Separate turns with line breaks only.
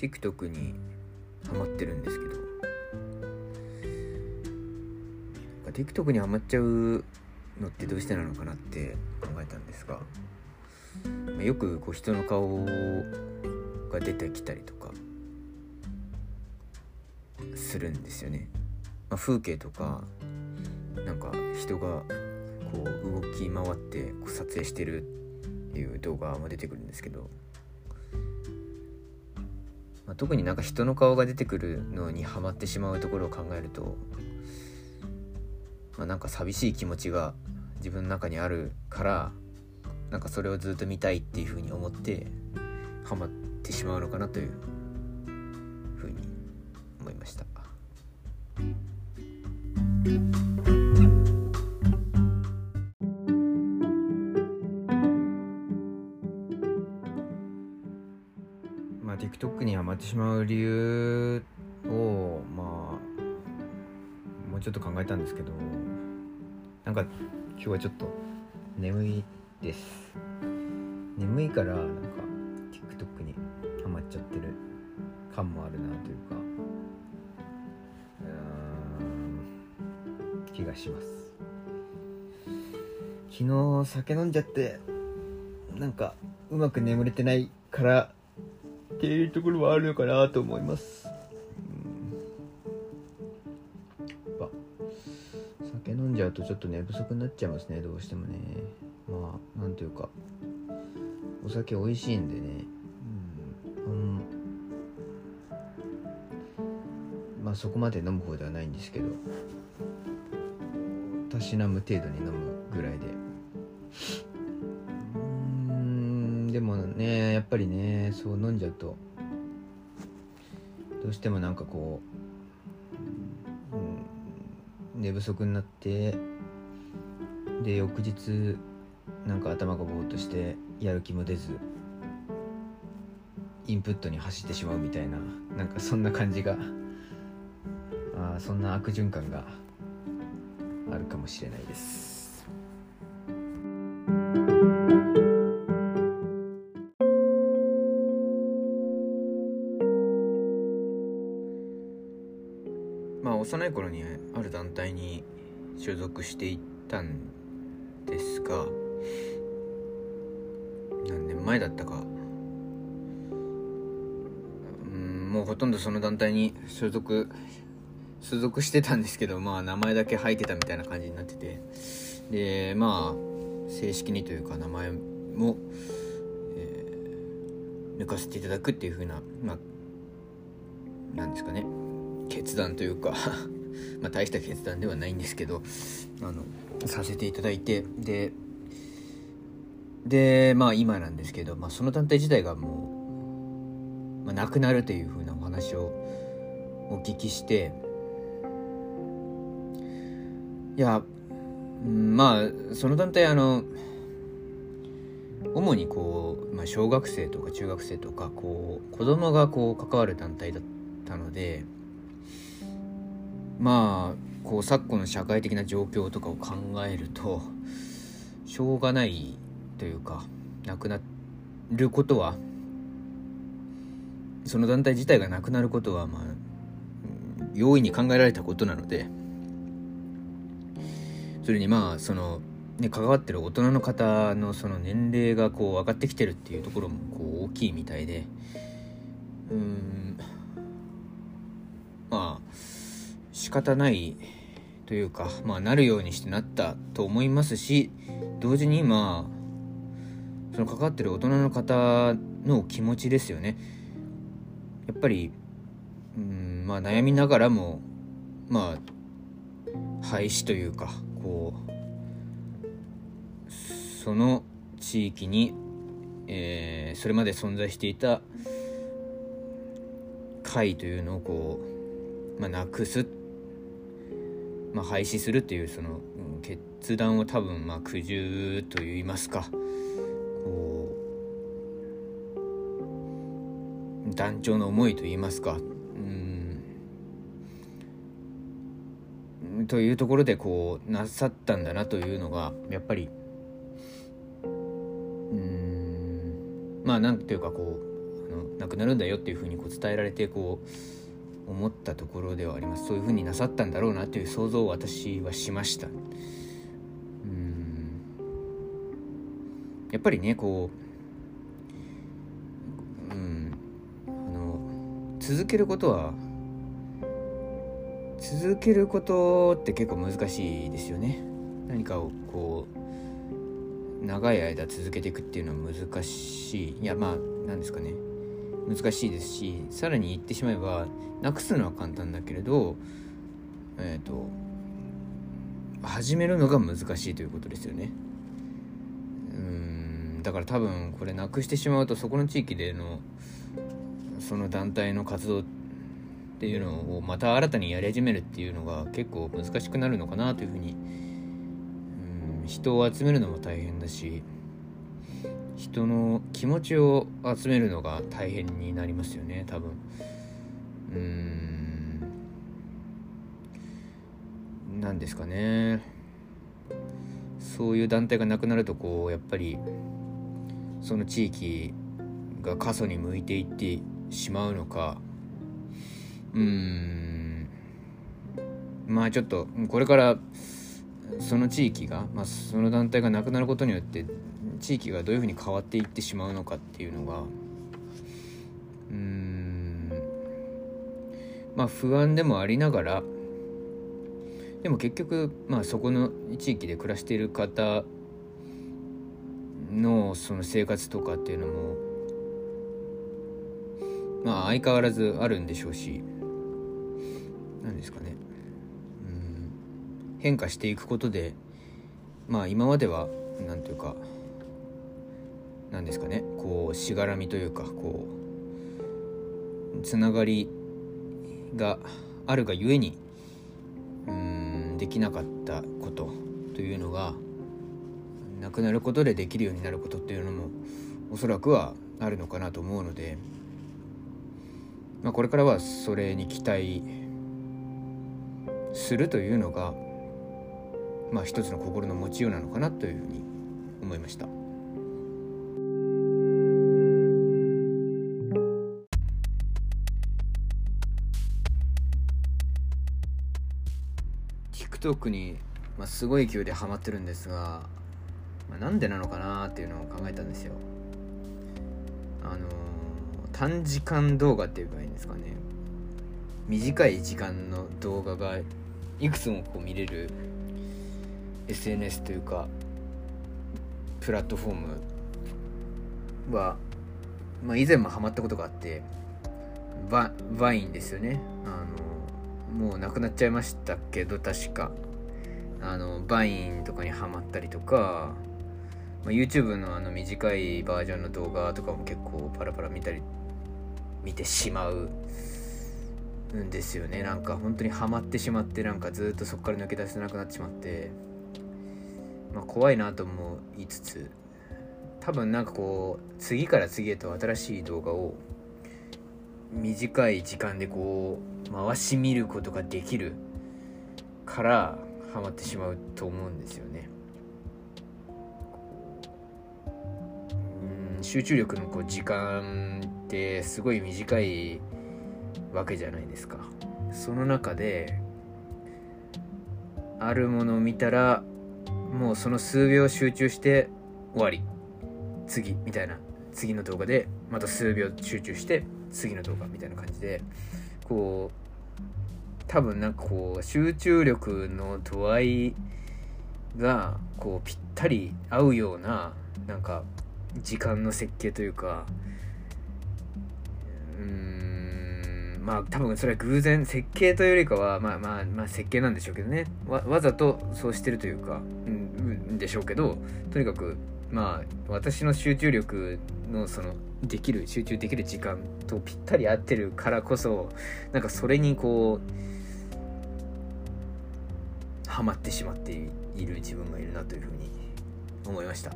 TikTok にハマってるんですけど。TikTok にハマっちゃうのってどうしてなのかなって考えたんですが、ま、よくこう人の顔が出てきたりとかするんですよね。まあ、風景とかなんか人がこう動き回ってこう撮影してるっていう動画も出てくるんですけど、まあ、特になんか人の顔が出てくるのにハマってしまうところを考えると、まあ、なんか寂しい気持ちが自分の中にあるからなんかそれをずっと見たいっていうふうに思ってハマってしまうのかなというふうに思いました。ってしまう理由をまあもうちょっと考えたんですけどなんか今日はちょっと眠いです。眠いからなんか TikTok にハマっちゃってる感もあるなというかうん気がします。昨日酒飲んじゃってなんかうまく眠れてないからっていうところはあるのかなと思います。酒飲んじゃうとちょっと寝不足になっちゃいますねどうしてもね。まあなんというかお酒美味しいんでね。うん、うん、まあそこまで飲む方ではないんですけどたしなむ程度に飲むぐらいで。ねやっぱりねそう飲んじゃうとどうしてもなんかこう、うん、寝不足になってで翌日なんか頭がぼーっとしてやる気も出ずインプットに走ってしまうみたいななんかそんな感じがあそんな悪循環があるかもしれないです。幼い頃にある団体に所属していったんですが何年前だったか。うんもうほとんどその団体に所属所属してたんですけどまあ名前だけ入ってたみたいな感じになってて。でまあ正式にというか名前も、えー、抜かせていただくっていう風なまあなんですかね。決断というか まあ大した決断ではないんですけどあのさせていただいてででまあ今なんですけど、まあ、その団体自体がもう、まあ、なくなるという風なお話をお聞きしていや、まあその団体あの主にこう、まあ、小学生とか中学生とかこう子供がこう関わる団体だったのでまあこう昨今の社会的な状況とかを考えるとしょうがないというかなくなることはその団体自体がなくなることはまあ容易に考えられたことなので。それにまあそのね関わってる大人の方のその年齢がこう上がってきてるっていうところもこう大きいみたいでうーんまあ仕方ないというかまあなるようにしてなったと思いますし同時にまあその関わってる大人の方の気持ちですよね。やっぱりうんまあ悩みながらもまあ廃止というかこうその地域に、えー、それまで存在していた会というのをこう、まあ、なくす、まあ、廃止するっていうその、決断を多分まあ苦渋といいますか。こう団長の思いといいますか。というところでこうなさったんだなというのがやっぱりうん。まあなんていうかこうあのなくなるんだよっていうふうにこう伝えられてこう思ったところではあります。そういうふうになさったんだろうなという想像を私はしました。うん。やっぱりねこううん。あの続けることは続けることって結構難しいですよね。何かをこう長い間続けていくっていうのは難しい。いやまあ何ですかね。難しいですしさらに言ってしまえばなくすのは簡単だけれどえっ、ー、と始めるのが難しいということですよね。うんだから多分これなくしてしまうとそこの地域でのその団体の活動っていうのをまた新たにやり始めるっていうのが結構難しくなるのかなというふうに人を集めるのも大変だし人の気持ちを集めるのが大変になりますよね多分。うん。何ですかね。そういう団体がなくなるとこうやっぱりその地域が過疎に向いていってしまうのか。うん。まあちょっとこれからその地域が、まあ、その団体がなくなることによって地域がどういうふうに変わっていってしまうのかっていうのがうんまあ不安でもありながらでも結局、まあ、そこの地域で暮らしている方のその生活とかっていうのもまあ相変わらずあるんでしょうし何ですかね。変化していくことでまあ今までは何ていうか何ですかねこうしがらみというかこうつながりがあるがゆえにできなかったことというのがなくなることでできるようになることっていうのもおそらくはあるのかなと思うので、まあ、これからはそれに期待するというのがまあ、一つの心の持ちようなのかなというふうに思いました。TikTok に、まあ、すごい勢いでハマってるんですが、まあ、なんでなのかなっていうのを考えたんですよ。あのー、短時間動画っていうかいいんですかね短い時間の動画がいくつもこう見れる SNS というかプラットフォームは、まあ、以前もハマったことがあってババインですよねあのもうなくなっちゃいましたけど確か。あのバインとかにハマったりとか、まあ、YouTube のあの短いバージョンの動画とかも結構パラパラ見たり見てしまうんですよね。なんか本当にハマってしまってなんかずっとそこから抜け出せなくなってしまってまあ、怖いなとも言いつつ多分なんかこう次から次へと新しい動画を短い時間でこう回し見ることができるからハマってしまうと思うんですよね。うん集中力のこう時間ってすごい短いわけじゃないですか。その中であるものを見たらもうその数秒集中して終わり次みたいな次の動画でまた数秒集中して次の動画みたいな感じでこう多分なんかこう集中力の度合いがこうぴったり合うようななんか時間の設計というかうーんまあ多分それは偶然設計というよりかはまあまあまあ設計なんでしょうけどね。わわざとそうしてるというか、うん、でしょうけどとにかくまあ私の集中力のそのできる集中できる時間とぴったり合ってるからこそなんかそれにこうハマってしまっている自分がいるなというふうに思いました。